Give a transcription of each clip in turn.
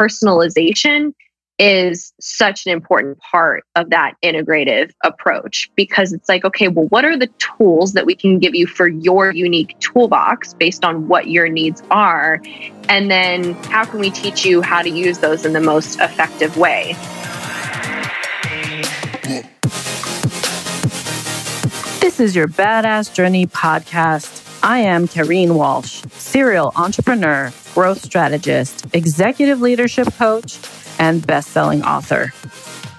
personalization is such an important part of that integrative approach because it's like, okay, well, what are the tools that we can give you for your unique toolbox based on what your needs are? And then how can we teach you how to use those in the most effective way? This is your Badass Journey podcast. I am Kareen Walsh, serial entrepreneur, growth strategist, executive leadership coach and best-selling author.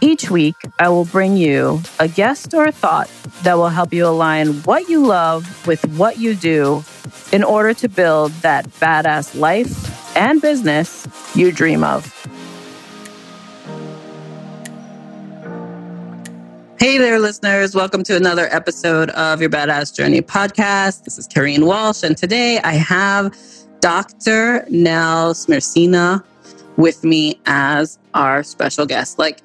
Each week, I will bring you a guest or a thought that will help you align what you love with what you do in order to build that badass life and business you dream of. Hey there, listeners. Welcome to another episode of your Badass Journey podcast. This is Kareen Walsh, and today I have Dr. Nell Smirsina with me as our special guest. Like,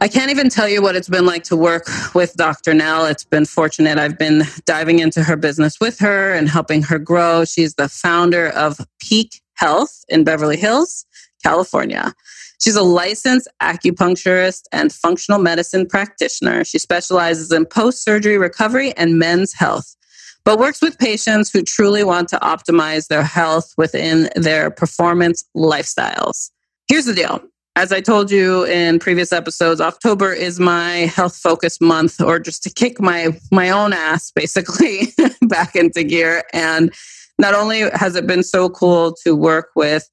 I can't even tell you what it's been like to work with Dr. Nell. It's been fortunate. I've been diving into her business with her and helping her grow. She's the founder of Pique Health in Beverly Hills, California. She's a licensed acupuncturist and functional medicine practitioner. She specializes in post surgery recovery and men's health but works with patients who truly want to optimize their health within their performance lifestyles. Here's the deal. As I told you in previous episodes, October is my health focus month, or just to kick my my own ass basically back into gear. And not only has it been so cool to work with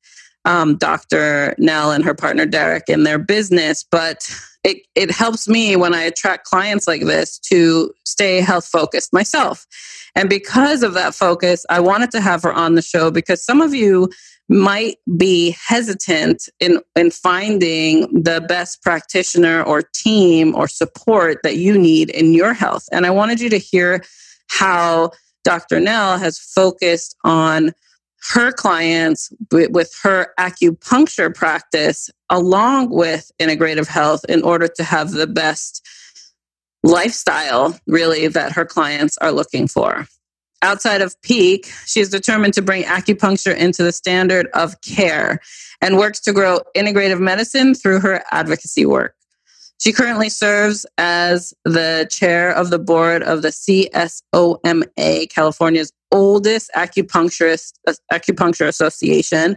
um, Dr. Nell and her partner Derek in their business, but it, it helps me when I attract clients like this to stay health focused myself. And because of that focus, I wanted to have her on the show because some of you might be hesitant in, in finding the best practitioner or team or support that you need in your health. And I wanted you to hear how Dr. Nell has focused on her clients with her acupuncture practice along with integrative health in order to have the best lifestyle really that her clients are looking for. Outside of Pique, she is determined to bring acupuncture into the standard of care and works to grow integrative medicine through her advocacy work. She currently serves as the chair of the board of the CSOMA, California's oldest acupuncturist acupuncture association,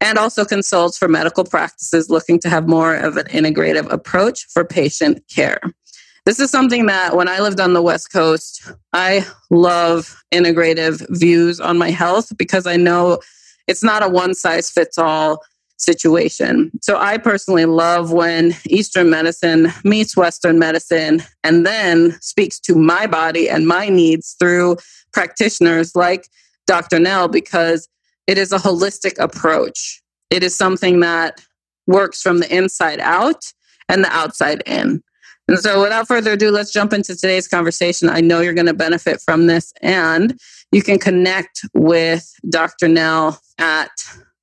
and also consults for medical practices looking to have more of an integrative approach for patient care. This is something that when I lived on the West Coast, I love integrative views on my health because I know it's not a one size fits all situation. So I personally love when Eastern medicine meets Western medicine and then speaks to my body and my needs through practitioners like Dr. Nell because it is a holistic approach. It is something that works from the inside out and the outside in. And so, without further ado, let's jump into today's conversation. I know you're going to benefit from this, and you can connect with Dr. Nell at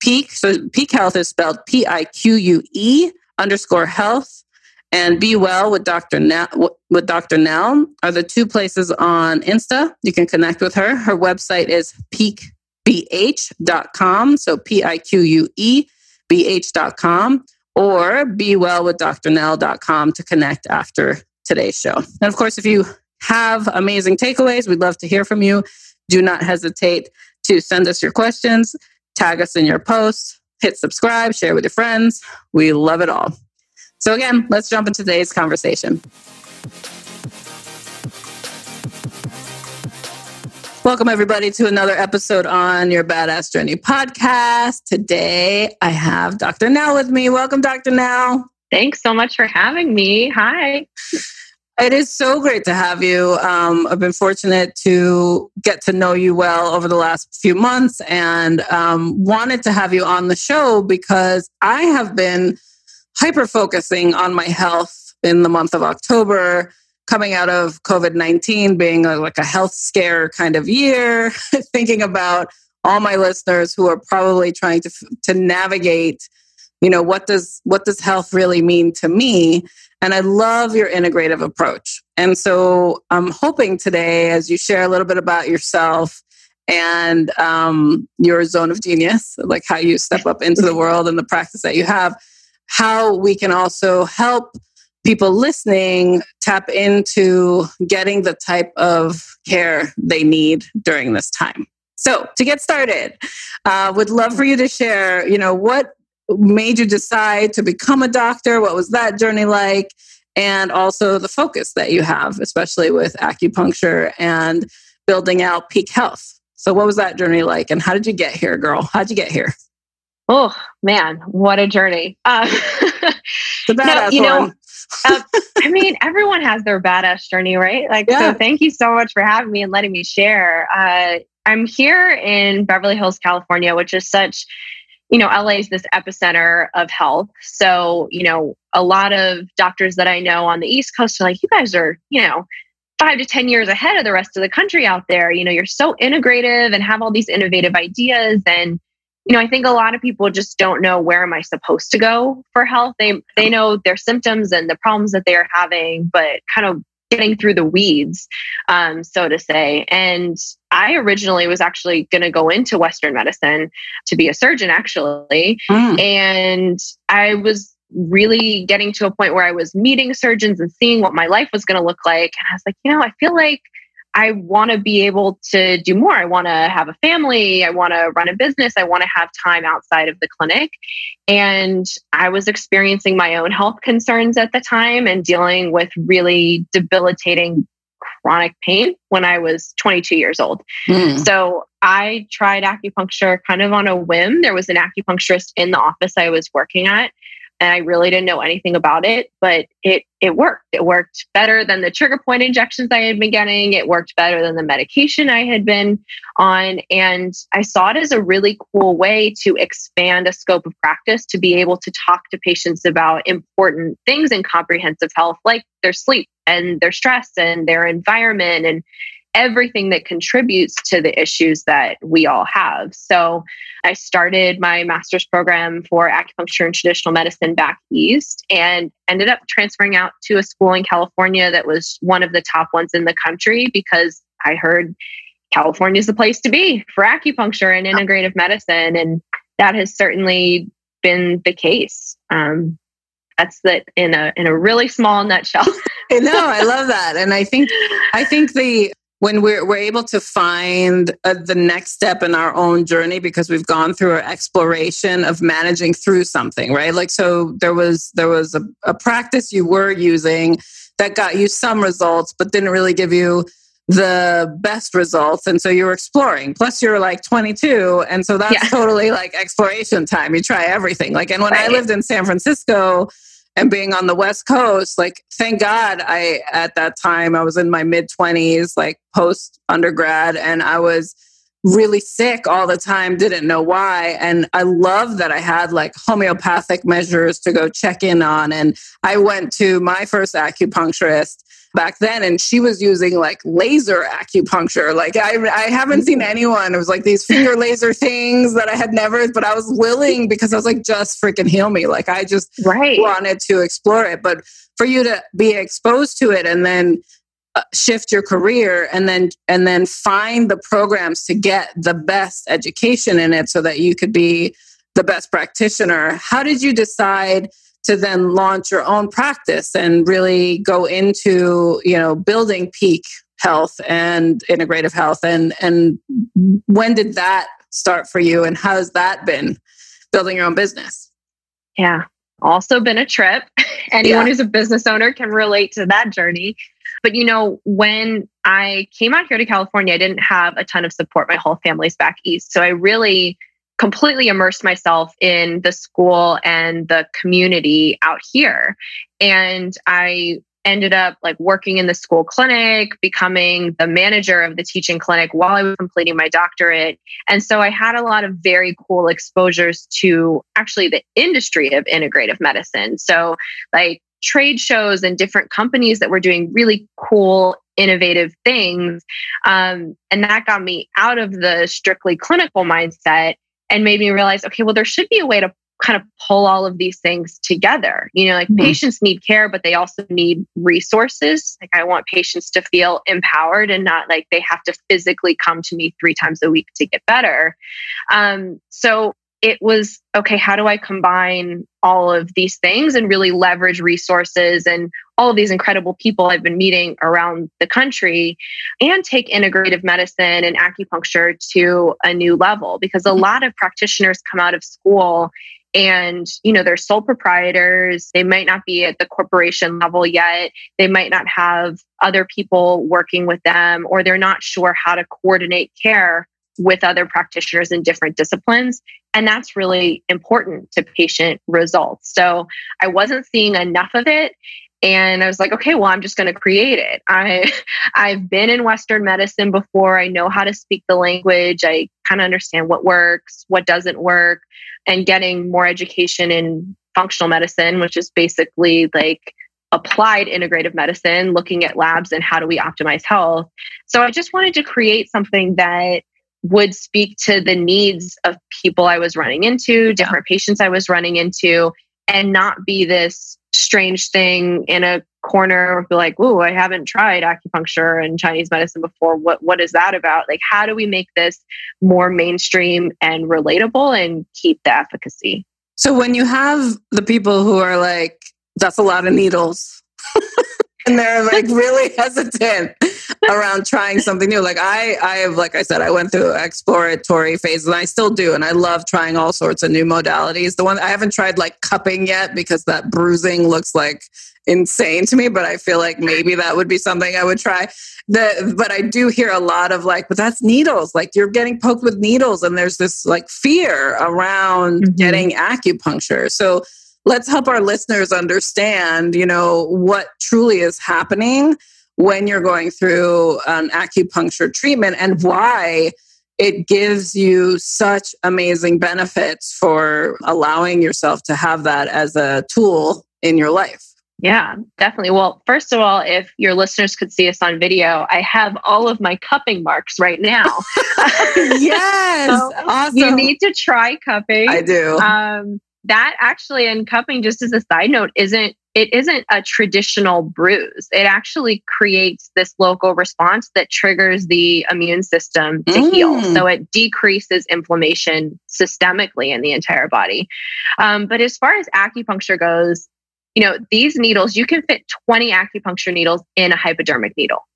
Pique. So Pique Health is spelled P I Q U E underscore health. And Be Well with Dr. Nell, with Dr. Nell are the two places on Insta. You can connect with her. Her website is piquebh.com. So P I Q U E B H.com or be well with drnell.com to connect after today's show. And of course, if you have amazing takeaways, we'd love to hear from you. Do not hesitate to send us your questions tag us in your posts, hit subscribe, share with your friends. We love it all. So, again, let's jump into today's conversation. Welcome, everybody, to another episode on your Badass Journey podcast. Today, I have Dr. Nell with me. Welcome, Dr. Nell. Thanks so much for having me. Hi. It is so great to have you. Um, I've been fortunate to get to know you well over the last few months and um, wanted to have you on the show because I have been hyper focusing on my health in the month of October, coming out of COVID 19 being a, like a health scare kind of year, thinking about all my listeners who are probably trying to, to navigate you know what does what does health really mean to me and I love your integrative approach. And so I'm hoping today, as you share a little bit about yourself and um, your zone of genius, like how you step up into the world and the practice that you have, how we can also help people listening tap into getting the type of care they need during this time. So, to get started, uh, would love for you to share, you know, what made you decide to become a doctor? What was that journey like? And also the focus that you have, especially with acupuncture and building out pique health. So, what was that journey like? And how did you get here, girl? How'd you get here? Oh man, what a journey! Uh, the badass no, you know, uh, I mean, everyone has their badass journey, right? Like, yeah. so thank you so much for having me and letting me share. Uh, I'm here in Beverly Hills, California, which is such, you know, LA is this epicenter of health. So, you know, a lot of doctors that I know on the East Coast are like, you guys are, you know, five to 10 years ahead of the rest of the country out there. You know, you're so integrative and have all these innovative ideas. And you know, I think a lot of people just don't know where am I supposed to go for health. They they know their symptoms and the problems that they are having, but kind of getting through the weeds, um, so to say. And I originally was actually going to go into Western medicine to be a surgeon, actually, mm. and I was really getting to a point where I was meeting surgeons and seeing what my life was going to look like. And I was like, you know, I feel like I want to be able to do more. I want to have a family. I want to run a business. I want to have time outside of the clinic. And I was experiencing my own health concerns at the time and dealing with really debilitating chronic pain when I was 22 years old. Mm. So I tried acupuncture kind of on a whim. There was an acupuncturist in the office I was working at and I really didn't know anything about it, but it it worked. It worked better than the trigger point injections I had been getting. It worked better than the medication I had been on, and I saw it as a really cool way to expand a scope of practice to be able to talk to patients about important things in comprehensive health, like their sleep and their stress and their environment and everything that contributes to the issues that we all have. So I started my master's program for acupuncture and traditional medicine back east and ended up transferring out to a school in California that was one of the top ones in the country because I heard California is the place to be for acupuncture and integrative medicine. And that has certainly been the case. Um, that's that in a in a really small nutshell. no, I love that, and I think I think the when we're, we're able to find uh, the next step in our own journey because we've gone through an exploration of managing through something right? Like so there was there was a, a practice you were using that got you some results but didn't really give you the best results. And so you were exploring. Plus you're like 22 and so that's yeah. totally like exploration time. You try everything. Like and when right. i lived in san francisco and being on the west coast like thank god i at that time i was in my mid 20s like post undergrad and i was really sick all the time didn't know why. And i love that i had like homeopathic measures to go check in on. And i went to my first acupuncturist back then and she was using like laser acupuncture. Like i, I haven't seen mm. anyone. It was like these finger laser things that i had never but i was willing because i was like just freaking heal me. Like i just right. wanted to explore it. But for you to be exposed to it and then shift your career and then and then find the programs to get the best education in it so that you could be the best practitioner. How did you decide to then launch your own practice and really go into you know building pique health and integrative health? And and when did that start for you and how's that been building your own business? Yeah also been a trip anyone yeah. who's a business owner can relate to that journey but you know when i came out here to california i didn't have a ton of support my whole family's back east so i really completely immersed myself in the school and the community out here. And I ended up like working in the school clinic, becoming the manager of the teaching clinic while I was completing my doctorate. And so I had a lot of very cool exposures to actually the industry of integrative medicine. So, like trade shows and different companies that were doing really cool innovative things um, and that got me out of the strictly clinical mindset and made me realize okay well there should be a way to kind of pull all of these things together. You know, like mm-hmm. patients need care, but they also need resources. Like I want patients to feel empowered and not like they have to physically come to me three times a week to get better. Um, so it was okay, how do I combine all of these things and really leverage resources and all of these incredible people I've been meeting around the country and take integrative medicine and acupuncture to a new level? Because a mm-hmm. lot of practitioners come out of school and you know they're sole proprietors they might not be at the corporation level yet they might not have other people working with them or they're not sure how to coordinate care with other practitioners in different disciplines. And that's really important to patient results. So I wasn't seeing enough of it. And I was like, okay, well, I'm just going to create it. I, I've been in Western medicine before. I know how to speak the language. I kind of understand what works, what doesn't work, and getting more education in functional medicine, which is basically like applied integrative medicine, looking at labs and how do we optimize health. So I just wanted to create something that would speak to the needs of people I was running into, different patients I was running into, and not be this strange thing in a corner be like, "Ooh, I haven't tried acupuncture and Chinese medicine before. What what is that about?" Like, how do we make this more mainstream and relatable and keep the efficacy? So when you have the people who are like, "That's a lot of needles," and they're like really hesitant around trying something new. Like I, I have, like I said, I went through exploratory phases and I still do. And I love trying all sorts of new modalities. The one I haven't tried like cupping yet because that bruising looks like insane to me, but I feel like maybe that would be something I would try. The, but I do hear a lot of like, but that's needles. Like you're getting poked with needles, and there's this like fear around mm-hmm. getting acupuncture. So let's help our listeners understand, you know, what truly is happening when you're going through an acupuncture treatment and why it gives you such amazing benefits for allowing yourself to have that as a tool in your life. Yeah, definitely. Well, first of all, if your listeners could see us on video, I have all of my cupping marks right now. yes. so awesome. You need to try cupping. I do. Um, that actually in cupping just as a side note isn't it isn't a traditional bruise. It actually creates this local response that triggers the immune system to mm. heal. So it decreases inflammation systemically in the entire body. Um, but as far as acupuncture goes you know these needles you can fit 20 acupuncture needles in a hypodermic needle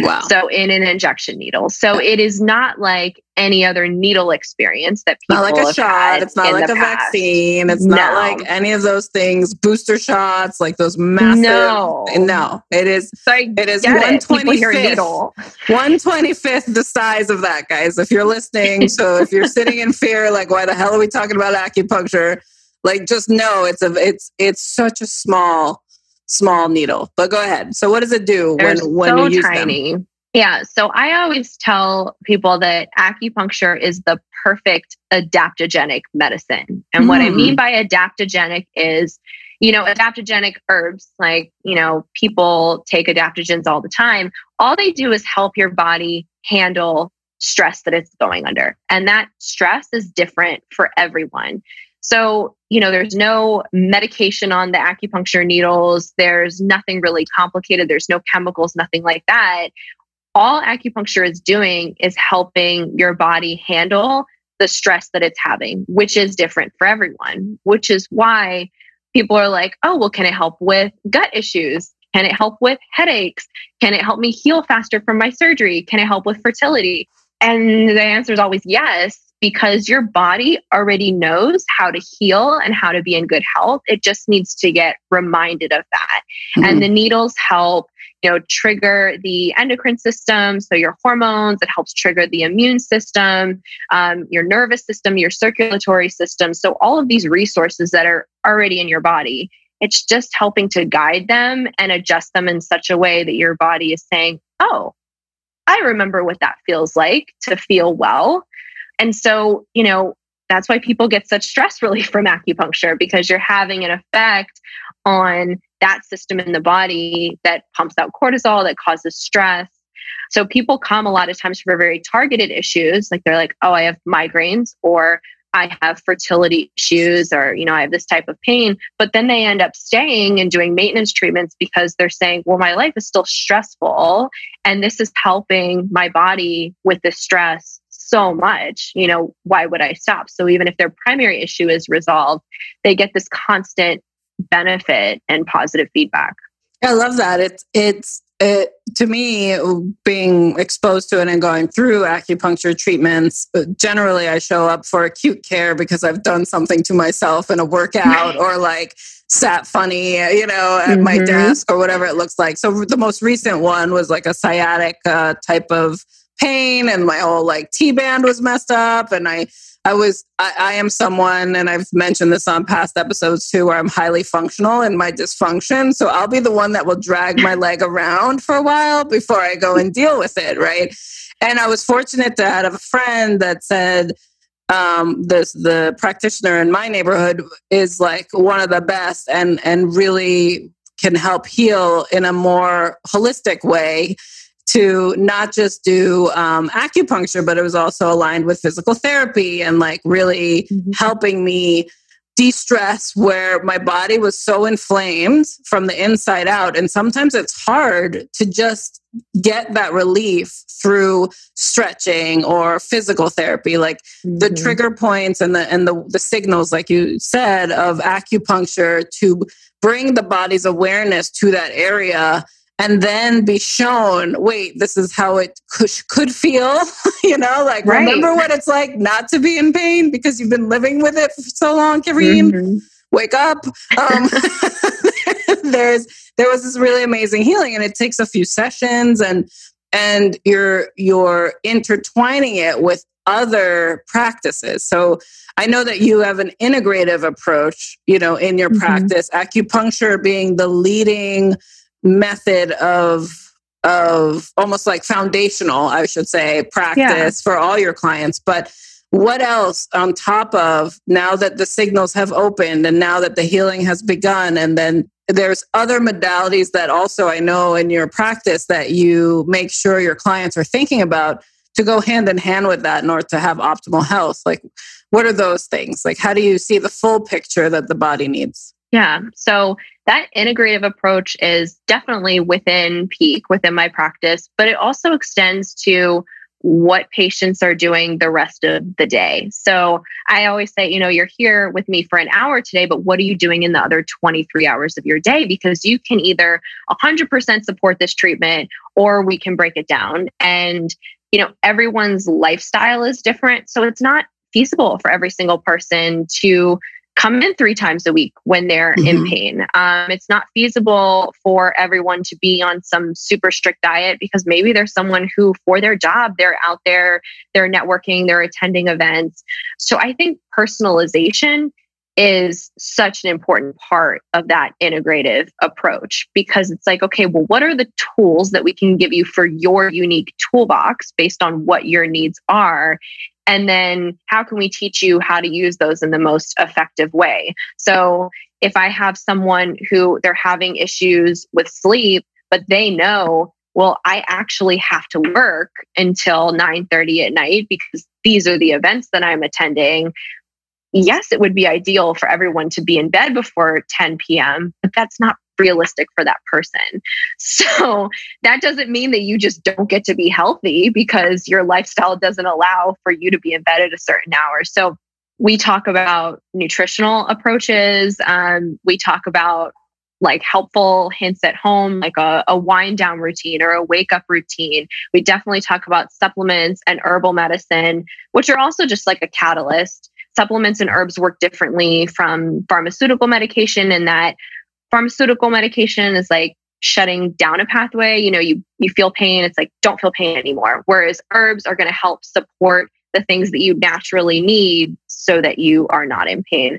Wow. So in an injection needle. So it is not like any other needle experience that people not like a shot. It's not like a past. vaccine. It's no. not like any of those things. Booster shots, like those massive. No, no. It is. So it is one twenty fifth. One twenty fifth the size of that, guys. If you're listening, so if you're sitting in fear, like why the hell are we talking about acupuncture? Like just know it's a it's it's such a small small needle. But go ahead. So what does it do They're when when so you use tiny. them? Yeah. So I always tell people that acupuncture is the perfect adaptogenic medicine. And mm. what I mean hmm. by adaptogenic is, you know, adaptogenic herbs, like, you know, people take adaptogens all the time. All they do is help your body handle stress that it's going under. And that stress is different for everyone. So, you know, there's no medication on the acupuncture needles. There's nothing really complicated. There's no chemicals, nothing like that. All acupuncture is doing is helping your body handle the stress that it's having, which is different for everyone, which is why people are like, oh, well, can it help with gut issues? Can it help with headaches? Can it help me heal faster from my surgery? Can it help with fertility? And the answer is always yes because your body already knows how to heal and how to be in good health. It just needs to get reminded of that. Mm-hmm. And the needles help, you know, trigger the endocrine system. So your hormones, it helps trigger the immune system, um, your nervous system, your circulatory system. So all of these resources that are already in your body. It's just helping to guide them and adjust them in such a way that your body is saying, oh, I remember what that feels like to feel well. And so, you know, that's why people get such stress relief from acupuncture because you're having an effect on that system in the body that pumps out cortisol, that causes stress. So people come a lot of times for very targeted issues, like they're like, oh, I have migraines, or I have fertility issues or, you know, I have this type of pain. But then they end up staying and doing maintenance treatments because they're saying, well, my life is still stressful and this is helping my body with the stress so much. You know, why would I stop? So even if their primary issue is resolved, they get this constant benefit and positive feedback. I love that. It's it's it, to me, being exposed to it and going through acupuncture treatments, generally I show up for acute care because I've done something to myself in a workout or like sat funny, you know, at mm-hmm. my desk or whatever it looks like. So the most recent one was like a sciatic uh, type of pain and my whole like T band was messed up. And I, I was, I, I, am someone, and I've mentioned this on past episodes too, where I'm highly functional in my dysfunction. So I'll be the one that will drag my leg around for a while before I go and deal with it. Right. And I was fortunate to have a friend that said, um, this the practitioner in my neighborhood is like one of the best and and really can help heal in a more holistic way to not just do um, acupuncture, but it was also aligned with physical therapy and like really mm-hmm. helping me de stress where my body was so inflamed from the inside out. And sometimes it's hard to just get that relief through stretching or physical therapy like mm-hmm. the trigger points and the and the, the signals like you said of acupuncture to bring the body's awareness to that area and then be shown wait this is how it could, feel you know like right. remember what it's like not to be in pain because you've been living with it for so long kareem mm-hmm. wake up um, there's there was this really amazing healing and it takes a few sessions and and you're you're intertwining it with other practices so i know that you have an integrative approach you know in your mm-hmm. practice acupuncture being the leading method of of almost like foundational, I should say, practice yeah. for all your clients. But what else on top of now that the signals have opened and now that the healing has begun and then there's other modalities that also I know in your practice that you make sure your clients are thinking about to go hand in hand with that in order to have optimal health like what are those things like how do you see the full picture that the body needs yeah. So that integrative approach is definitely within pique, within my practice, but it also extends to what patients are doing the rest of the day. So I always say, you know, you're here with me for an hour today, but what are you doing in the other 23 hours of your day? Because you can either 100% support this treatment or we can break it down. And, you know, everyone's lifestyle is different. So it's not feasible for every single person to come in three times a week when they're mm-hmm. in pain. Um, it's not feasible for everyone to be on some super strict diet because maybe there's someone who, for their job, they're out there, they're networking, they're attending events. So I think personalization is such an important part of that integrative approach because it's like, okay, well, what are the tools that we can give you for your unique toolbox based on what your needs are? And then how can we teach you how to use those in the most effective way? So if I have someone who they're having issues with sleep, but they know, well, I actually have to work until 9:30 at night because these are the events that I'm attending. Yes, it would be ideal for everyone to be in bed before 10 p.m., but that's not realistic for that person. So that doesn't mean that you just don't get to be healthy because your lifestyle doesn't allow for you to be in bed at a certain hour. So we talk about nutritional approaches. Um, we talk about like helpful hints at home, like a, a wind down routine or a wake up routine. We definitely talk about supplements and herbal medicine, which are also just like a catalyst. Supplements and herbs work differently from pharmaceutical medication and that pharmaceutical medication is like shutting down a pathway. You know you you feel pain it's like don't feel pain anymore. Whereas herbs are going to help support the things that you naturally need so that you are not in pain.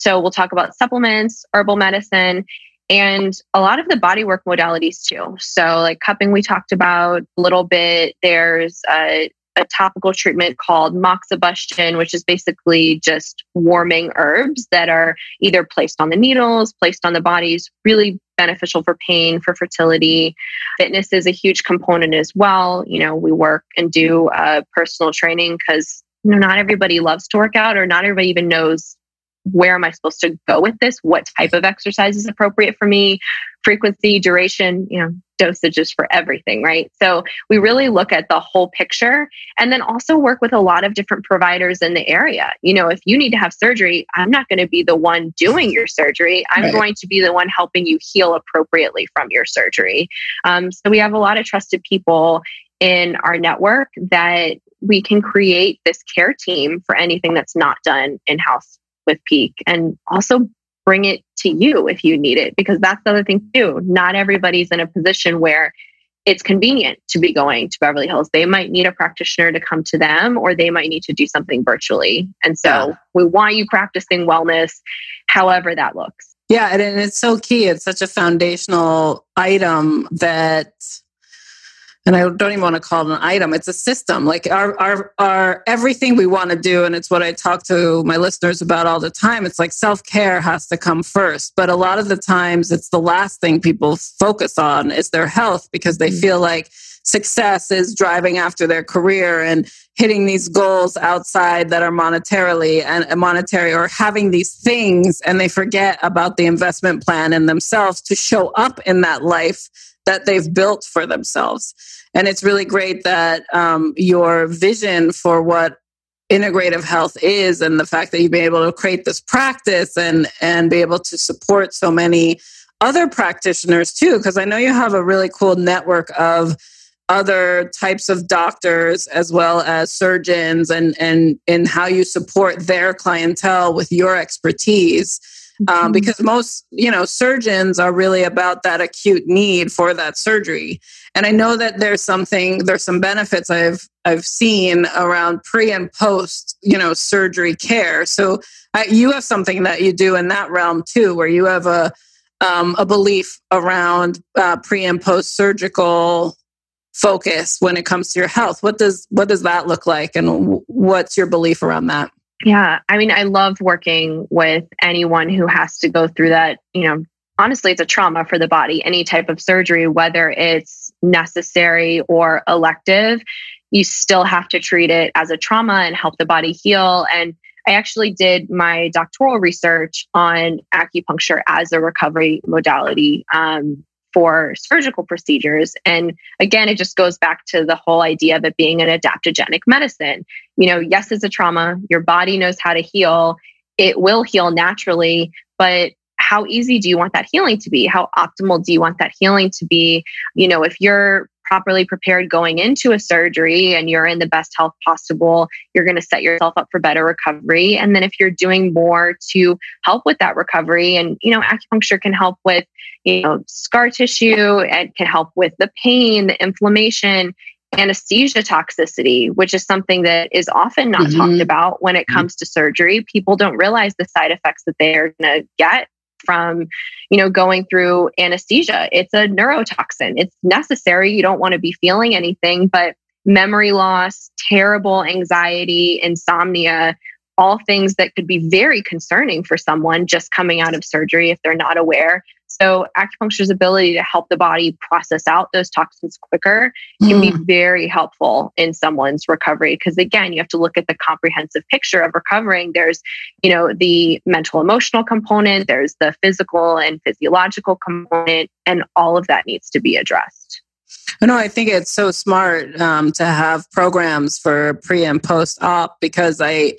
So we'll talk about supplements herbal medicine and a lot of the bodywork modalities too. So like cupping we talked about a little bit there's a a topical treatment called moxibustion, which is basically just warming herbs that are either placed on the needles, placed on the bodies, really beneficial for pain, for fertility. Fitness is a huge component as well. You know, we work and do uh, personal training because you know, not everybody loves to work out or not everybody even knows where am I supposed to go with this? What type of exercise is appropriate for me? Frequency, duration, you know, dosages for everything, right? So we really look at the whole picture and then also work with a lot of different providers in the area. You know, if you need to have surgery, I'm not going to be the one doing your surgery. I'm right. going to be the one helping you heal appropriately from your surgery. Um, so we have a lot of trusted people in our network that we can create this care team for anything that's not done in house with Pique and also bring it to you if you need it because that's the other thing too not everybody's in a position where it's convenient to be going to Beverly Hills. They might need a practitioner to come to them or they might need to do something virtually. And so yeah. we want you practicing wellness however that looks. Yeah, and it's so key. It's such a foundational item that and I don't even want to call it an item. It's a system. Like our our our everything we want to do, and it's what I talk to my listeners about all the time. It's like self care has to come first, but a lot of the times it's the last thing people focus on is their health because they mm-hmm. feel like success is driving after their career and hitting these goals outside that are monetarily and monetary or having these things and they forget about the investment plan in themselves to show up in that life that they've built for themselves. And it's really great that um, your vision for what integrative health is and the fact that you've been able to create this practice and and be able to support so many other practitioners too because i know you have a really cool network of other types of doctors as well as surgeons and and and how you support their clientele with your expertise um, mm-hmm. because most you know surgeons are really about that acute need for that surgery. And i know that there's something there's some benefits i've i've seen around pre and post you know surgery care. So uh, you have something that you do in that realm too where you have a um, a belief around uh, pre and post surgical focus when it comes to your health. What does what does that look like? And w- what's your belief around that yeah. I mean, I love working with anyone who has to go through that. You know, honestly, it's a trauma for the body, any type of surgery, whether it's necessary or elective, you still have to treat it as a trauma and help the body heal. And I actually did my doctoral research on acupuncture as a recovery modality um, for surgical procedures. And again, it just goes back to the whole idea of it being an adaptogenic medicine. You know, yes, it's a trauma, your body knows how to heal, it will heal naturally, but how easy do you want that healing to be? How optimal do you want that healing to be? You know, if you're properly prepared going into a surgery and you're in the best health possible, you're going to set yourself up for better recovery. And then if you're doing more to help with that recovery, and you know, acupuncture can help with, you know, scar tissue, it can help with the pain, the inflammation, anesthesia toxicity, which is something that is often not mm-hmm. talked about when it mm-hmm. comes to surgery. People don't realize the side effects that they're going to get from you know going through anesthesia. It's a neurotoxin. It's necessary. You don't want to be feeling anything but memory loss terrible anxiety insomnia all things that could be very concerning for someone just coming out of surgery if they're not aware so, acupuncture's ability to help the body process out those toxins quicker can mm. be very helpful in someone's recovery. Because again, you have to look at the comprehensive picture of recovering. There's, you know, the mental emotional component, there's the physical and physiological component, and all of that needs to be addressed. No, I think it's so smart um, to have programs for pre and post op because I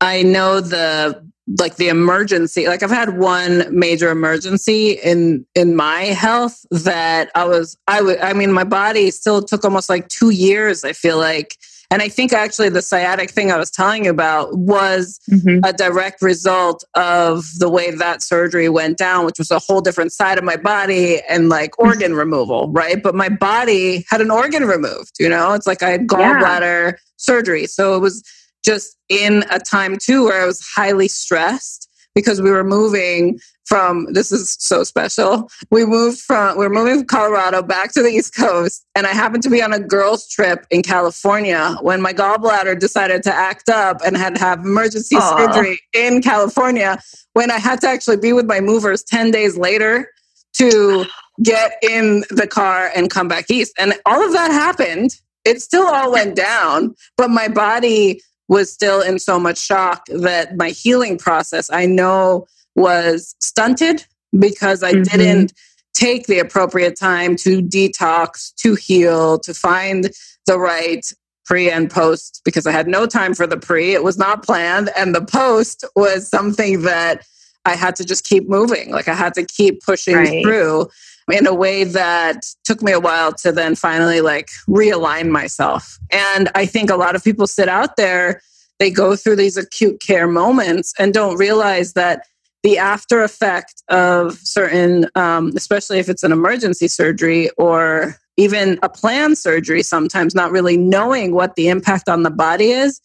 I know the like the emergency like i've had one major emergency in in my health that i was i would i mean my body still took almost like two years i feel like and i think actually the sciatic thing i was telling you about was mm-hmm. a direct result of the way that surgery went down which was a whole different side of my body and like mm-hmm. organ removal right but my body had an organ removed you know it's like i had gallbladder yeah. surgery so it was just in a time too where I was highly stressed because we were moving from this is so special. We moved from we are moving from Colorado back to the East Coast, and I happened to be on a girls' trip in California when my gallbladder decided to act up and had to have emergency Aww. surgery in California. When I had to actually be with my movers ten days later to get in the car and come back east, and all of that happened. It still all went down, but my body was still in so much shock that my healing process I know was stunted because I mm-hmm. didn't take the appropriate time to detox, to heal, to find the right pre and post because I had no time for the pre. It was not planned. And the post was something that I had to just keep moving. Like I had to keep pushing right. through in a way that took me a while to then finally like realign myself. And I think a lot of people sit out there, they go through these acute care moments and don't realize that the after effect of certain, um, especially if it's an emergency surgery or even a planned surgery, sometimes not really knowing what the impact on the body is,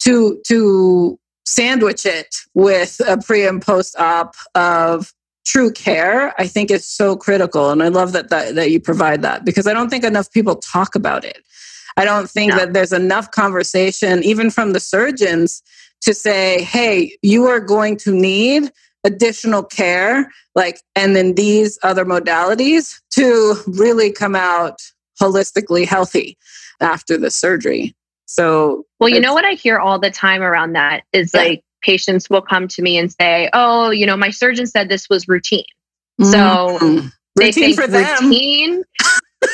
to to sandwich it with a pre and post op of true care, I think is so critical. And I love that, that, that you provide that because I don't think enough people talk about it. I don't think no. that there's enough conversation, even from the surgeons, to say, hey, you are going to need additional care, like, and then these other modalities to really come out holistically healthy after the surgery. So, well, you know what I hear all the time around that is yeah. like patients will come to me and say, "Oh, you know, my surgeon said this was routine." So mm-hmm. they routine think for them. routine,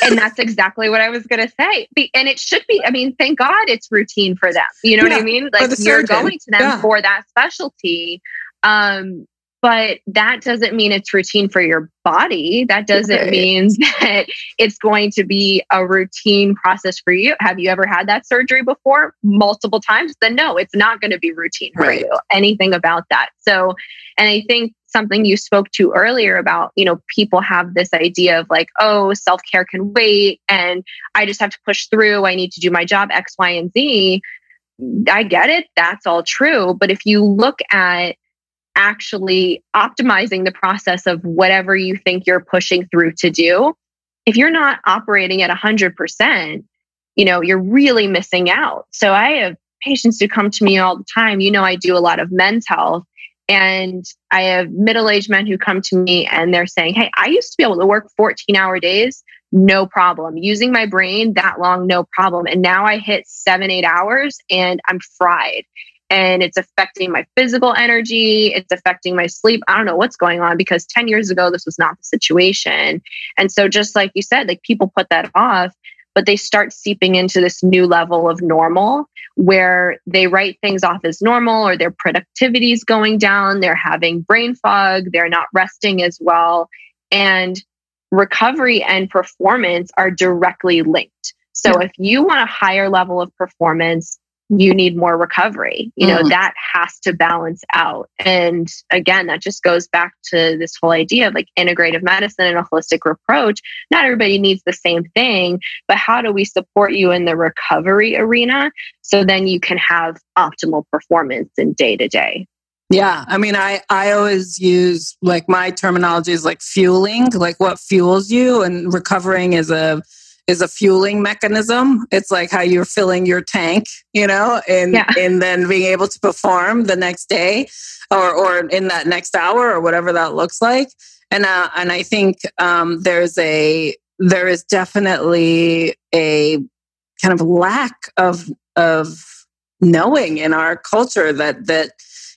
and that's exactly what I was going to say. And it should be. I mean, thank God it's routine for them. You know yeah, what I mean? Like you're going to them yeah. for that specialty. Um, but that doesn't mean it's routine for your body. That doesn't right. mean that it's going to be a routine process for you. Have you ever had that surgery before multiple times? Then no, it's not going to be routine for right. you. Anything about that. So, and I think something you spoke to earlier about, you know, people have this idea of like, oh, self care can wait and I just have to push through. I need to do my job X, Y, and Z. I get it. That's all true. But if you look at actually optimizing the process of whatever you think you're pushing through to do, if you're not operating at 100%, you know, you're really missing out. So I have patients who come to me all the time. You know, I do a lot of men's health. And I have middle aged men who come to me and they're saying, Hey, I used to be able to work 14 hour days, no problem. Using my brain that long, no problem. And now I hit seven, eight hours and I'm fried and it's affecting my physical energy it's affecting my sleep. I don't know what's going on because 10 years ago this was not the situation. And so just like you said like people put that off but they start seeping into this new level of normal where they write things off as normal or their productivity is going down they're having brain fog they're not resting as well and recovery and performance are directly linked. So yeah. if you want a higher level of performance you need more recovery. You know, mm. that has to balance out. And again, that just goes back to this whole idea of like integrative medicine and a holistic approach. Not everybody needs the same thing, but how do we support you in the recovery arena so then you can have optimal performance in day to day? Yeah, I mean, I I always use like my terminology is like fueling, like what fuels you, and recovering is a is a fueling mechanism. It's like how you're filling your tank, you know, and yeah. and then being able to perform the next day or or in that next hour or whatever that looks like. And uh, and I think um, there's a there is definitely a kind of lack of of knowing in our culture that that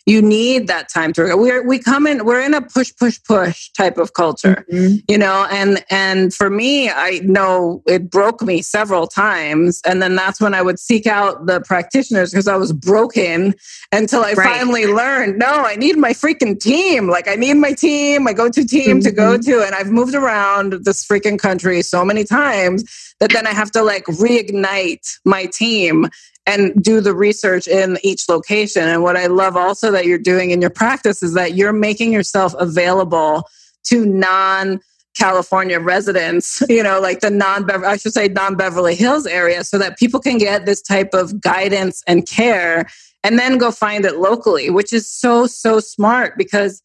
you need that time to we're we come in we're in a push push push type of culture mm-hmm. you know and and for me i know it broke me several times and then that's when i would seek out the practitioners because i was broken until i right. finally learned no i need my freaking team like i need my team my go-to team mm-hmm. to go to and i've moved around this freaking country so many times that then i have to like reignite my team and do the research in each location. And what I love also that you're doing in your practice is that you're making yourself available to non California residents, you know, like the non I should say non Beverly Hills area so that people can get this type of guidance and care and then go find it locally, which is so so smart because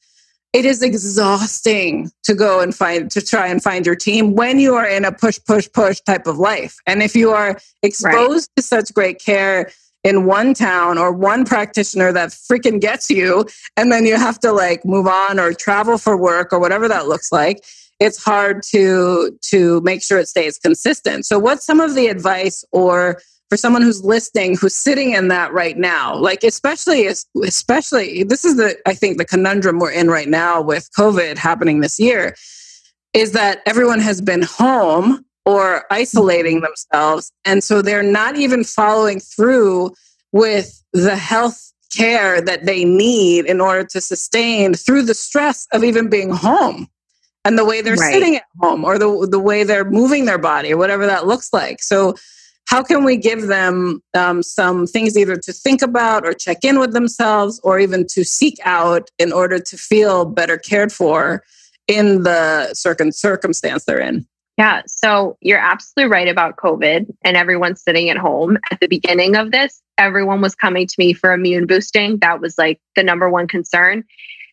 it is exhausting to go and find to try and find your team when you are in a push push push type of life and if you are exposed right. to such great care in one town or one practitioner that freaking gets you and then you have to like move on or travel for work or whatever that looks like it's hard to to make sure it stays consistent so what's some of the advice or for someone who's listening who's sitting in that right now like especially especially this is the i think the conundrum we're in right now with covid happening this year is that everyone has been home or isolating themselves and so they're not even following through with the health care that they need in order to sustain through the stress of even being home and the way they're right. sitting at home or the, the way they're moving their body or whatever that looks like so how can we give them um, some things either to think about or check in with themselves or even to seek out in order to feel better cared for in the circum- circumstance they're in? Yeah so you're absolutely right about covid and everyone sitting at home. At the beginning of this everyone was coming to me for immune boosting. That was like the number one concern.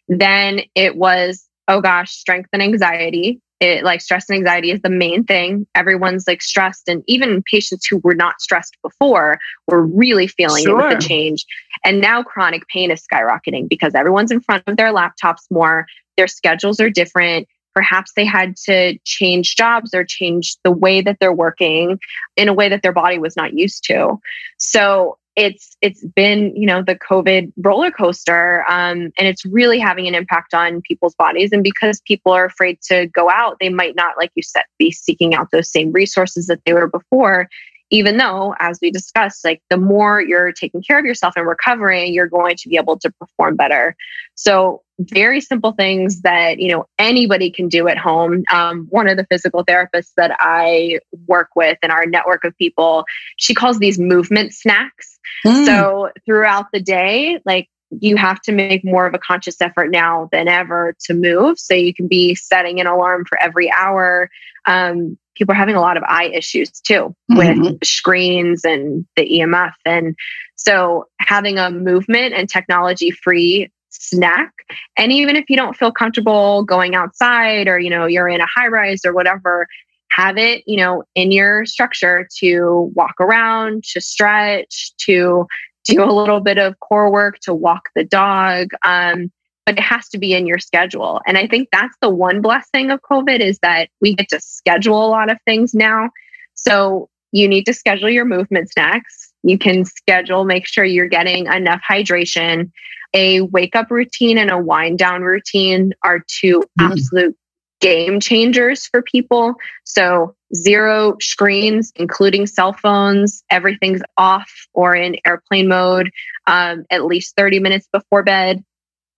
Then it was oh gosh strength and anxiety it like stress and anxiety is the main thing. Everyone's like stressed, and even patients who were not stressed before were really feeling sure. it with the change. And now chronic pain is skyrocketing because everyone's in front of their laptops more. Their schedules are different. Perhaps they had to change jobs or change the way that they're working in a way that their body was not used to. So it's it's been you know the covid roller coaster um, and it's really having an impact on people's bodies. And because people are afraid to go out they might not like you said be seeking out those same resources that they were before even though as we discussed like the more you're taking care of yourself and recovering you're going to be able to perform better. So very simple things that you know anybody can do at home. Um, one of the physical therapists that i work with in our network of people she calls these movement snacks. Mm. so throughout the day like you have to make more of a conscious effort now than ever to move so you can be setting an alarm for every hour um, people are having a lot of eye issues too with mm-hmm. screens and the emf and so having a movement and technology free snack. And even if you don't feel comfortable going outside or, you know, you're in a high rise or whatever, have it, you know, in your structure to walk around, to stretch, to do a little bit of core work, to walk the dog. Um, but it has to be in your schedule. And I think that's the one blessing of COVID is that we get to schedule a lot of things now. So you need to schedule your movement snacks. You can schedule, make sure you're getting enough hydration a wake up routine and a wind down routine are 2 mm-hmm. absolute game changers for people. So, zero screens, including cell phones, everything's off or in airplane mode um, at least 30 minutes before bed.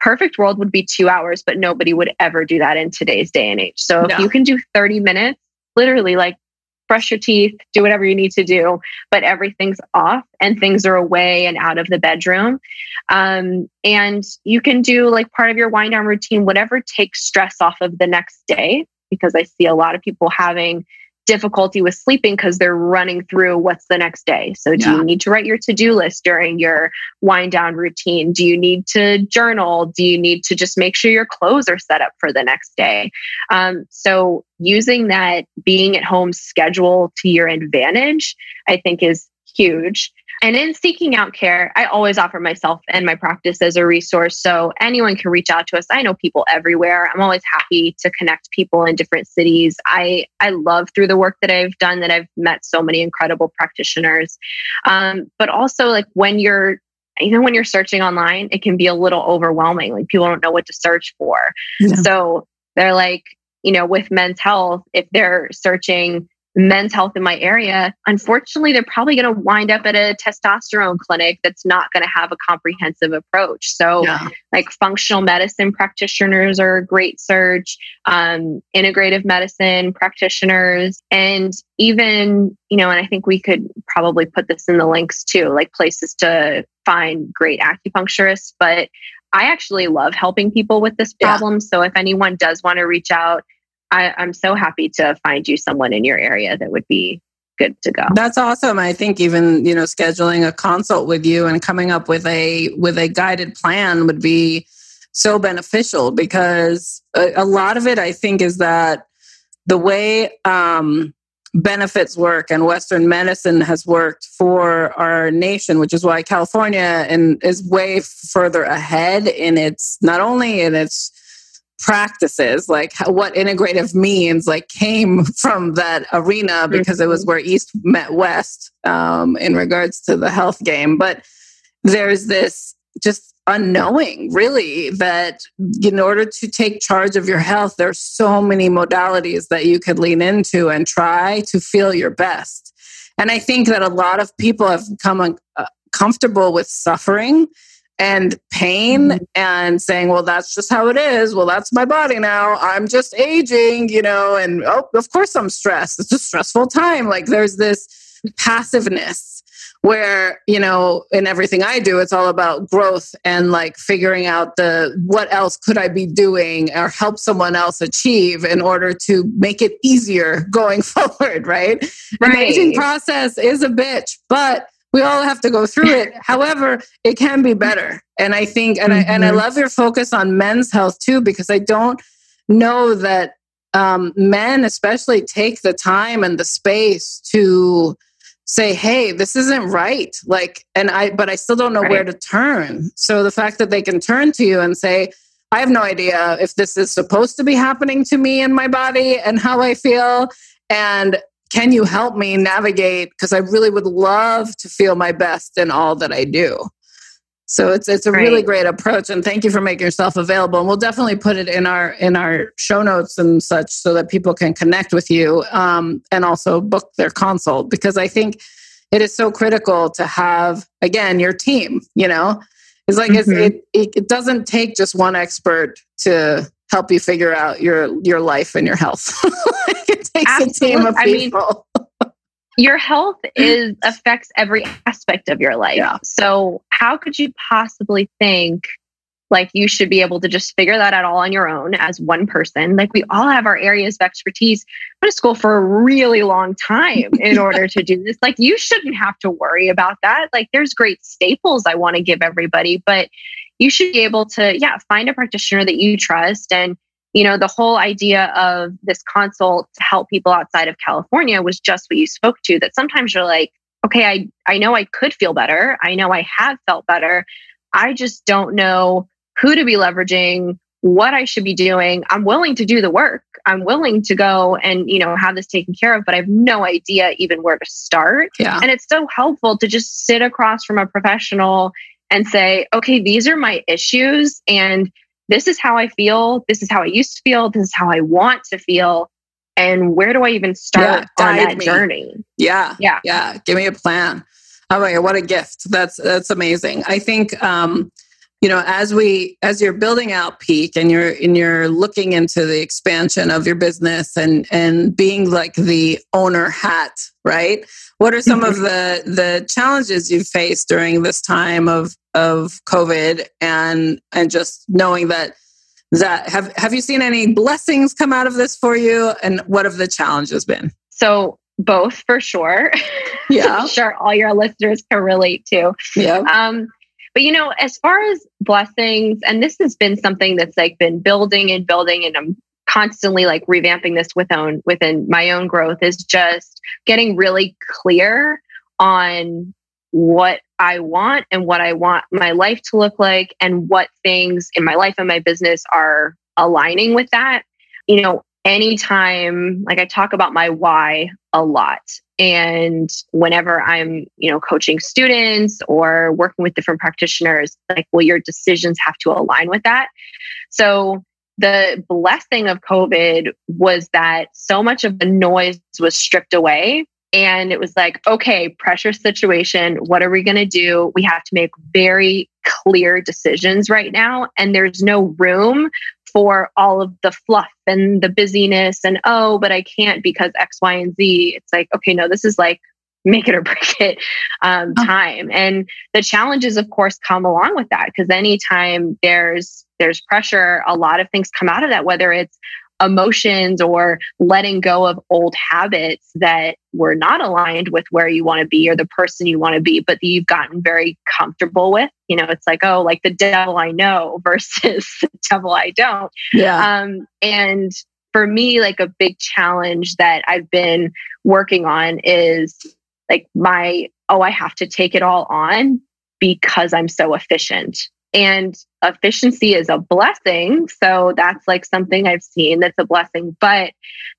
Perfect world would be two hours, but nobody would ever do that in today's day and age. So, no. if you can do 30 minutes, literally like brush your teeth, do whatever you need to do, but everything's off and things are away and out of the bedroom. Um, and you can do like part of your wind down routine, whatever takes stress off of the next day, because I see a lot of people having difficulty with sleeping because they're running through what's the next day. So, do yeah. you need to write your to do list during your wind down routine? Do you need to journal? Do you need to just make sure your clothes are set up for the next day? Um, so, using that being at home schedule to your advantage, I think is huge. And in seeking out care, I always offer myself and my practice as a resource. So anyone can reach out to us. I know people everywhere. I'm always happy to connect people in different cities. I, I love through the work that I've done that I've met so many incredible practitioners. Um, but also, like when you're even when you're searching online, it can be a little overwhelming. Like people don't know what to search for. Yeah. So they're like, you know, with men's health, if they're searching men's health in my area, unfortunately, they're probably going to wind up at a testosterone clinic that's not going to have a comprehensive approach. So, yeah. like functional medicine practitioners are a great search, um, integrative medicine practitioners, and even, you know, and I think we could probably put this in the links too, like places to find great acupuncturists. But I actually love helping people with this problem. Yeah. So, if anyone does want to reach out, I, I'm so happy to find you someone in your area that would be good to go. That's awesome. I think even, you know, scheduling a consult with you and coming up with a with a guided plan would be so beneficial because a, a lot of it I think is that the way um benefits work and western medicine has worked for our nation which is why california and is way further ahead in its not only in its practices, like what integrative means, like came from that arena because it was mm-hmm. where East met West um, in regards to the health game. But there's this just unknowing really that in order to take charge of your health there's so many modalities that you could lean into and try to feel your best and i think that a lot of people have become uh, comfortable with suffering and pain mm-hmm. and saying well that's just how it is. Well that's my body now. I'm just aging you know and oh of course i'm stressed. It's a stressful time. Like there's this passiveness where you know in everything i do it's all about growth and like figuring out the what else could i be doing or help someone else achieve in order to make it easier going forward right, right. the aging process is a bitch but we all have to go through it however it can be better and i think and mm-hmm. i and i mm-hmm. love your focus on men's health too because i don't know that um, men especially take the time and the space to say hey this isn't right like and i but i still don't know right. where to turn so the fact that they can turn to you and say i have no idea if this is supposed to be happening to me and my body and how i feel and can you help me navigate because i really would love to feel my best in all that i do so it's it's a really great approach, and thank you for making yourself available. And we'll definitely put it in our in our show notes and such, so that people can connect with you um, and also book their consult. Because I think it is so critical to have again your team. You know, it's like mm-hmm. it's, it it doesn't take just one expert to help you figure out your your life and your health. Absolutely. a team of people. I mean, your health is affects every aspect of your life. Yeah. So how could you possibly think like you should be able to just figure that out all on your own as one person? Like we all have our areas of expertise. I went to school for a really long time in order to do this. Like you shouldn't have to worry about that. Like there's great staples I want to give everybody, but you should be able to, yeah, find a practitioner that you trust and you know, the whole idea of this consult to help people outside of California was just what you spoke to that sometimes you're like, okay, I, I know I could feel better. I know I have felt better. I just don't know who to be leveraging, what I should be doing. I'm willing to do the work. I'm willing to go and, you know, have this taken care of, but I have no idea even where to start. Yeah. And it's so helpful to just sit across from a professional and say, okay, these are my issues. And this is how I feel. This is how I used to feel. This is how I want to feel. And where do I even start yeah, on that me. journey? Yeah. Yeah. Yeah. Give me a plan. Oh my God, what a gift. That's that's amazing. I think um, you know, as we as you're building out Pique and you're and you're looking into the expansion of your business and and being like the owner hat, right? What are some of the the challenges you've faced during this time of of COVID and and just knowing that that have have you seen any blessings come out of this for you and what have the challenges been? So both for sure. Yeah. sure all your listeners can relate to. Yeah. Um but you know, as far as blessings, and this has been something that's like been building and building, and I'm constantly like revamping this with own within my own growth is just getting really clear on what I want and what I want my life to look like and what things in my life and my business are aligning with that. You know, anytime like I talk about my why a lot and whenever I'm, you know, coaching students or working with different practitioners, like well your decisions have to align with that. So the blessing of COVID was that so much of the noise was stripped away and it was like, okay, pressure situation. What are we going to do? We have to make very clear decisions right now. And there's no room for all of the fluff and the busyness and, oh, but I can't because X, Y, and Z. It's like, okay, no, this is like make it or break it um, oh. time. And the challenges, of course, come along with that because anytime there's there's pressure, a lot of things come out of that, whether it's emotions or letting go of old habits that were not aligned with where you want to be or the person you want to be, but that you've gotten very comfortable with. You know, it's like, oh, like the devil I know versus the devil I don't. Yeah. Um, and for me, like a big challenge that I've been working on is like my, oh, I have to take it all on because I'm so efficient And efficiency is a blessing. So that's like something I've seen that's a blessing. But I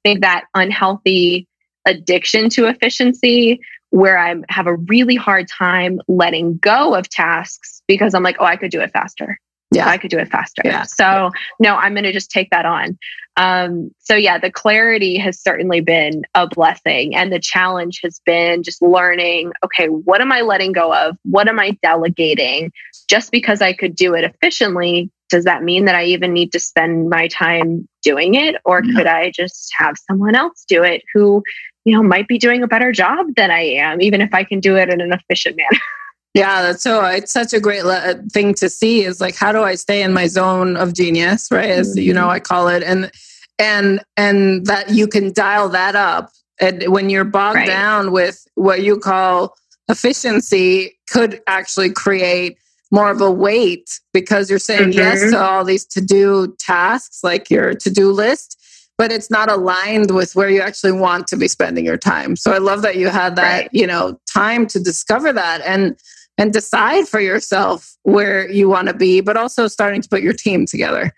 think that unhealthy addiction to efficiency where I have a really hard time letting go of tasks because I'm like, oh, I could do it faster. Yeah. I could do it faster. Yeah. So no, I'm going to just take that on. Um, so yeah, the clarity has certainly been a blessing. And the challenge has been just learning, okay, what am I letting go of? What am I delegating? Just because I could do it efficiently, does that mean that I even need to spend my time doing it? Or yeah. could I just have someone else do it who, you know, might be doing a better job than I am, even if I can do it in an efficient manner? Yeah, that's so it's such a great le- thing to see is like how do I stay in my zone of genius, right? As mm-hmm. you know, I call it and and and that you can dial that up and when you're bogged right. down with what you call efficiency could actually create more of a weight because you're saying mm-hmm. yes to all these to-do tasks like your to-do list but it's not aligned with where you actually want to be spending your time so i love that you had that right. you know time to discover that and and decide for yourself where you want to be, but also starting to put your team together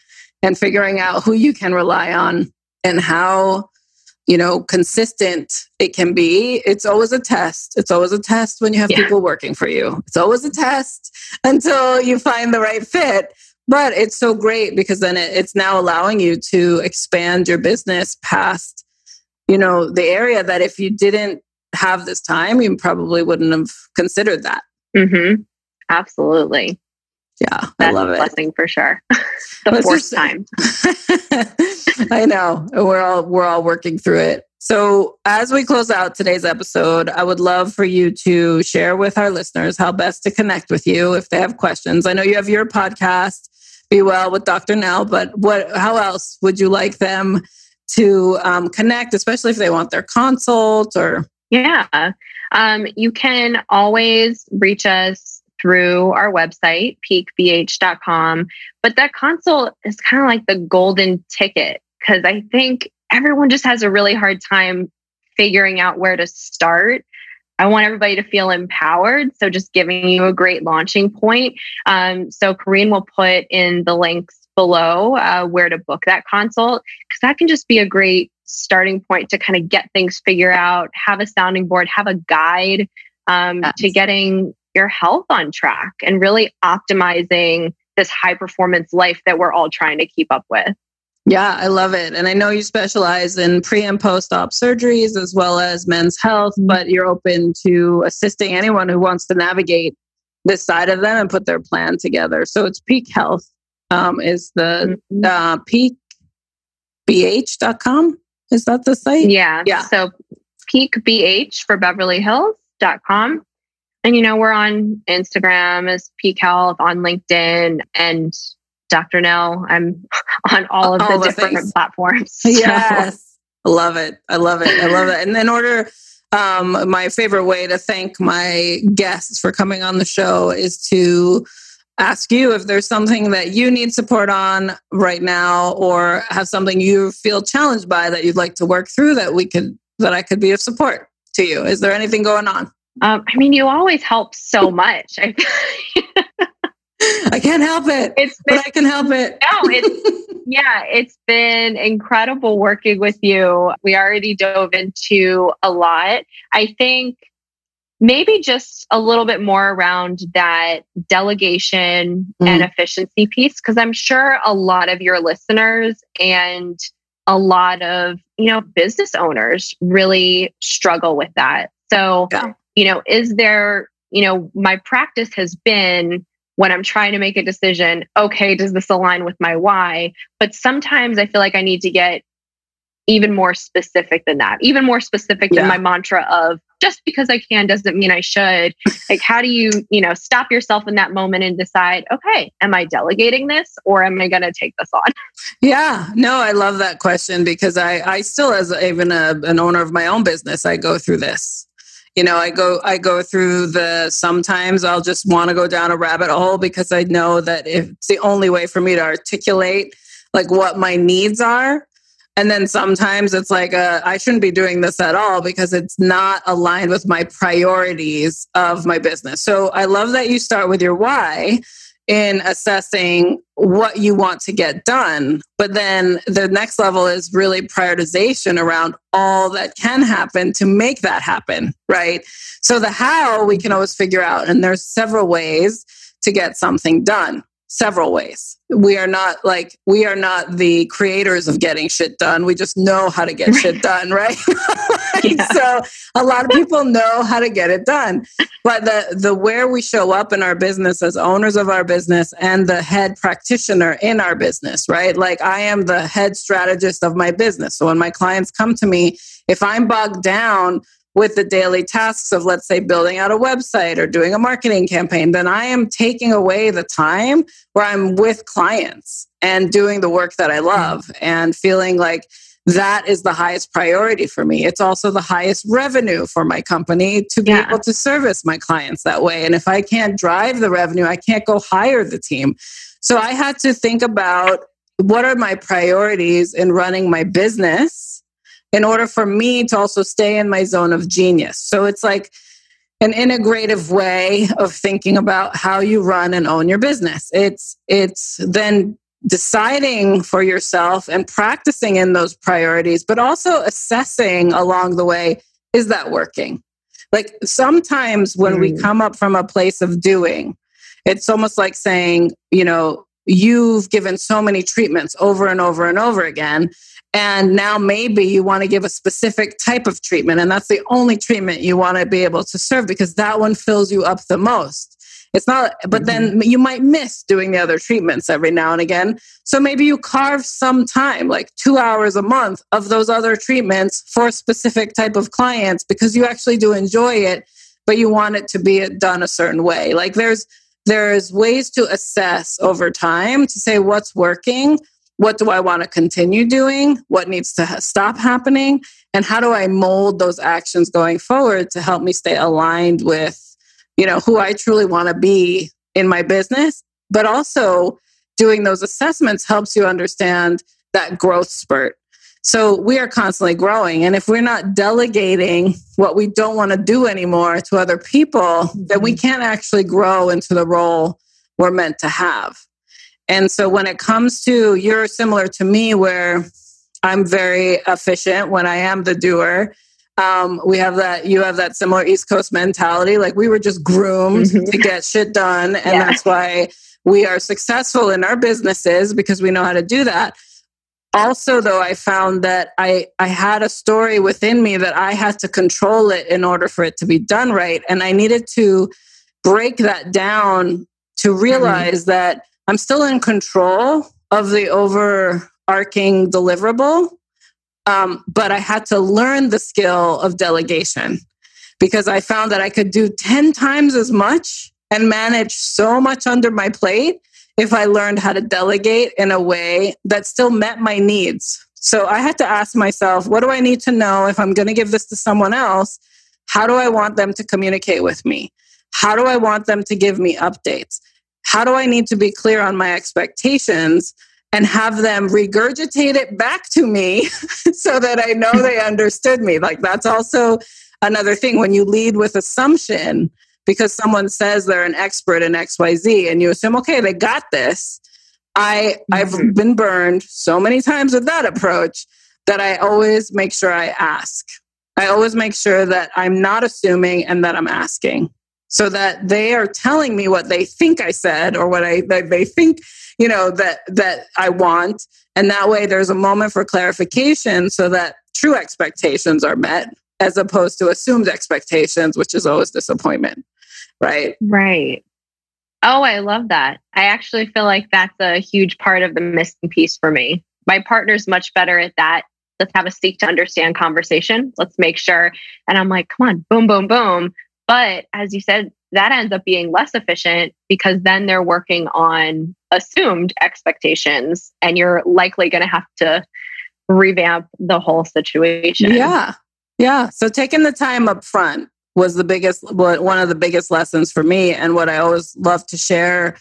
and figuring out who you can rely on and how you know consistent it can be. It's always a test. It's always a test when you have yeah. people working for you. It's always a test until you find the right fit but it's so great because then it, it's now allowing you to expand your business past you know the area that if you didn't have this time you probably wouldn't have considered that Mm-hmm. Absolutely. Yeah, That's I love it. blessing for sure. the fourth time. I know. We're all we're all working through it. So, as we close out today's episode, I would love for you to share with our listeners how best to connect with you if they have questions. I know you have your podcast, Be Well with Dr. Nell, but what? How else would you like them to um, connect, especially if they want their consult or? Yeah. Um, you can always reach us through our website, piquebh.com. But that consult is kind of like the golden ticket because I think everyone just has a really hard time figuring out where to start. I want everybody to feel empowered. So, just giving you a great launching point. Um, so, Kareen will put in the links below uh, where to book that consult because that can just be a great starting point to kind of get things figured out, have a sounding board, have a guide um, yes. to getting your health on track and really optimizing this high performance life that we're all trying to keep up with. Yeah, I love it. And I know you specialize in pre and post op surgeries as well as men's health, mm-hmm. but you're open to assisting anyone who wants to navigate this side of them and put their plan together. So it's Pique Health um, is the mm-hmm. uh, piquebh.com. Is that the site? Yeah. Yeah. So piquebh for Beverly Hills.com. And, you know, we're on Instagram as Pique Health, on LinkedIn, and Dr. Nell. I'm on all of all the, the, different things. platforms. So. Yes. I love it. I love it. I love it. And in order, um, my favorite way to thank my guests for coming on the show is to ask you if there's something that you need support on right now or have something you feel challenged by that you'd like to work through that we could that I could be of support to you. Is there anything going on? Um, I mean, you always help so much. I, I can't help it. It's been, but I can help it. no, it's yeah, it's been incredible working with you. We already dove into a lot. I think maybe just a little bit more around that delegation mm. and efficiency piece because i'm sure a lot of your listeners and a lot of you know business owners really struggle with that so yeah. you know is there you know my practice has been when i'm trying to make a decision okay does this align with my why but sometimes i feel like i need to get even more specific than that even more specific yeah. than my mantra of just because I can doesn't mean I should. Like, how do you, you know, stop yourself in that moment and decide, okay, am I delegating this or am I going to take this on? Yeah, no, I love that question because I, I still, as even a, an owner of my own business, I go through this. You know, I go, I go through the. Sometimes I'll just want to go down a rabbit hole because I know that it's the only way for me to articulate like what my needs are and then sometimes it's like, uh, I shouldn't be doing this at all because it's not aligned with my priorities of my business. So I love that you start with your why in assessing what you want to get done. But then the next level is really prioritization around all that can happen to make that happen, right? So the how we can always figure out, and there's several ways to get something done several ways. We are not like we are not the creators of getting shit done. We just know how to get shit done, right? yeah. So a lot of people know how to get it done. But the the where we show up in our business as owners of our business and the head practitioner in our business, right? Like I am the head strategist of my business. So when my clients come to me, if I'm bogged down with the daily tasks of, let's say, building out a website or doing a marketing campaign, then I am taking away the time where I'm with clients and doing the work that I mm-hmm. love and feeling like that is the highest priority for me. It's also the highest revenue for my company to be yeah. able to service my clients that way. And if I can't drive the revenue, I can't go hire the team. So I had to think about what are my priorities in running my business in order for me to also stay in my zone of genius. So it's like an integrative way of thinking about how you run and own your business. It's it's then deciding for yourself and practicing in those priorities, but also assessing along the way is that working? Like sometimes when mm. we come up from a place of doing, it's almost like saying, you know, you've given so many treatments over and over and over again and now maybe you want to give a specific type of treatment, and that's the only treatment you want to be able to serve because that one fills you up the most. It's not, but mm-hmm. then you might miss doing the other treatments every now and again. So maybe you carve some time, like two hours a month, of those other treatments for a specific type of clients because you actually do enjoy it, but you want it to be done a certain way. Like there's, there's ways to assess over time to say what's working what do I want to continue doing? What needs to stop happening? And how do I mold those actions going forward to help me stay aligned with, you know, who I truly want to be in my business? But also doing those assessments helps you understand that growth spurt. So we are constantly growing. And if we're not delegating what we don't want to do anymore to other people, then we mm-hmm. can't actually grow into the role we're meant to have. And so when it comes to, you're similar to me where I'm very efficient when I am the doer. Um, we have that, you have that similar East Coast mentality. Like we were just groomed mm-hmm. to get shit done. And yeah. that's why we are successful in our businesses because we know how to do that. Also, though, I found that I, I had a story within me that I had to control it in order for it to be done right. And I needed to break that down to mm-hmm. realize mm-hmm. that I'm still in control of the overarching deliverable, um, but I had to learn the skill of delegation because I found that I could do 10 times as much and manage so much under my plate if I learned how to delegate in a way that still met my needs. So I had to ask myself, what do I need to know if I'm going to give this to someone else? How do I want them to communicate with me? How do I want them to give me updates? How do I need to be clear on my expectations and have them regurgitate it back to me so that I know they understood me? Like, that's also another thing when you lead with assumption because someone says they're an expert in XYZ and you assume, okay, they got this. I, I've mm-hmm. been burned so many times with that approach that I always make sure I ask. I always make sure that I'm not assuming and that I'm asking so that they are telling me what they think I said or what I they think you know that that I want. And that way there's a moment for clarification so that true expectations are met as opposed to assumed expectations which is always disappointment right? Right. Oh I love that. I actually feel like that's a huge part of the missing piece for me. My partner's much better at that. Let's have a seek to understand conversation. Let's make sure. And I'm like come on boom boom boom but as you said, that ends up being less efficient because then they're working on assumed expectations and you're likely going to have to revamp the whole situation. Yeah. Yeah. So taking the time up front was the biggest, one of the biggest lessons for me. And what I always love to share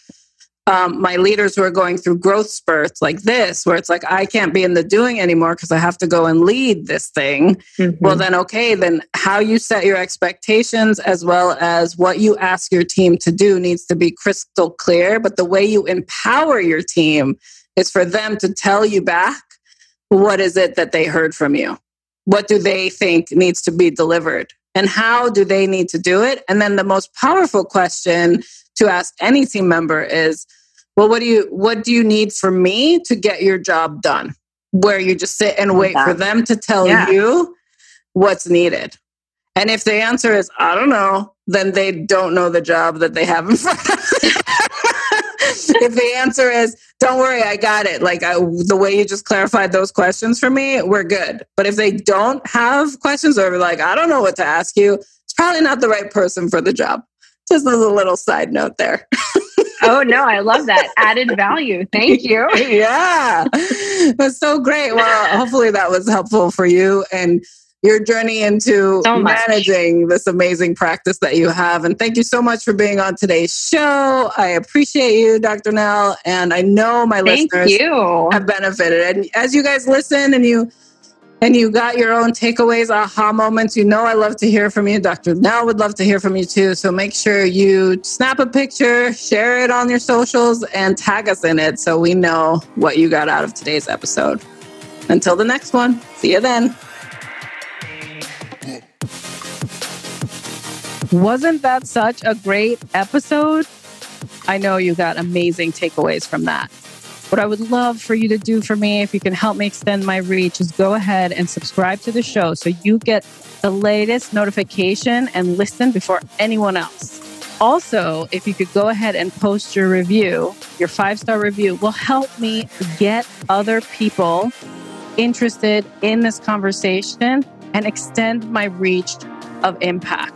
um, my leaders who are going through growth spurts like this, where it's like, I can't be in the doing anymore because I have to go and lead this thing. Mm-hmm. Well, then, okay, then how you set your expectations as well as what you ask your team to do needs to be crystal clear. But the way you empower your team is for them to tell you back what is it that they heard from you? What do they think needs to be delivered? And how do they need to do it? And then the most powerful question to ask any team member is, well, what do you what do you need from me to get your job done? Where you just sit and wait for them to tell yeah. you what's needed. And if the answer is, I don't know, then they don't know the job that they have in front of them. if the answer is, don't worry, I got it, like I, the way you just clarified those questions for me, we're good. But if they don't have questions or like, I don't know what to ask you, it's probably not the right person for the job. Just as a little side note there. oh no, I love that added value. Thank you. yeah, that's so great. Well, hopefully that was helpful for you and your journey into so managing this amazing practice that you have. And thank you so much for being on today's show. I appreciate you, Dr. Nell, and I know my thank listeners you. have benefited. And as you guys listen and you and you got your own takeaways, aha moments, you know I love to hear from you. Dr. Nell would love to hear from you too. So make sure you snap a picture, share it on your socials, and tag us in it so we know what you got out of today's episode. Until the next one, see you then. Wasn't that such a great episode? I know you got amazing takeaways from that. What I would love for you to do for me, if you can help me extend my reach, is go ahead and subscribe to the show so you get the latest notification and listen before anyone else. Also, if you could go ahead and post your review, your five star review will help me get other people interested in this conversation and extend my reach of impact.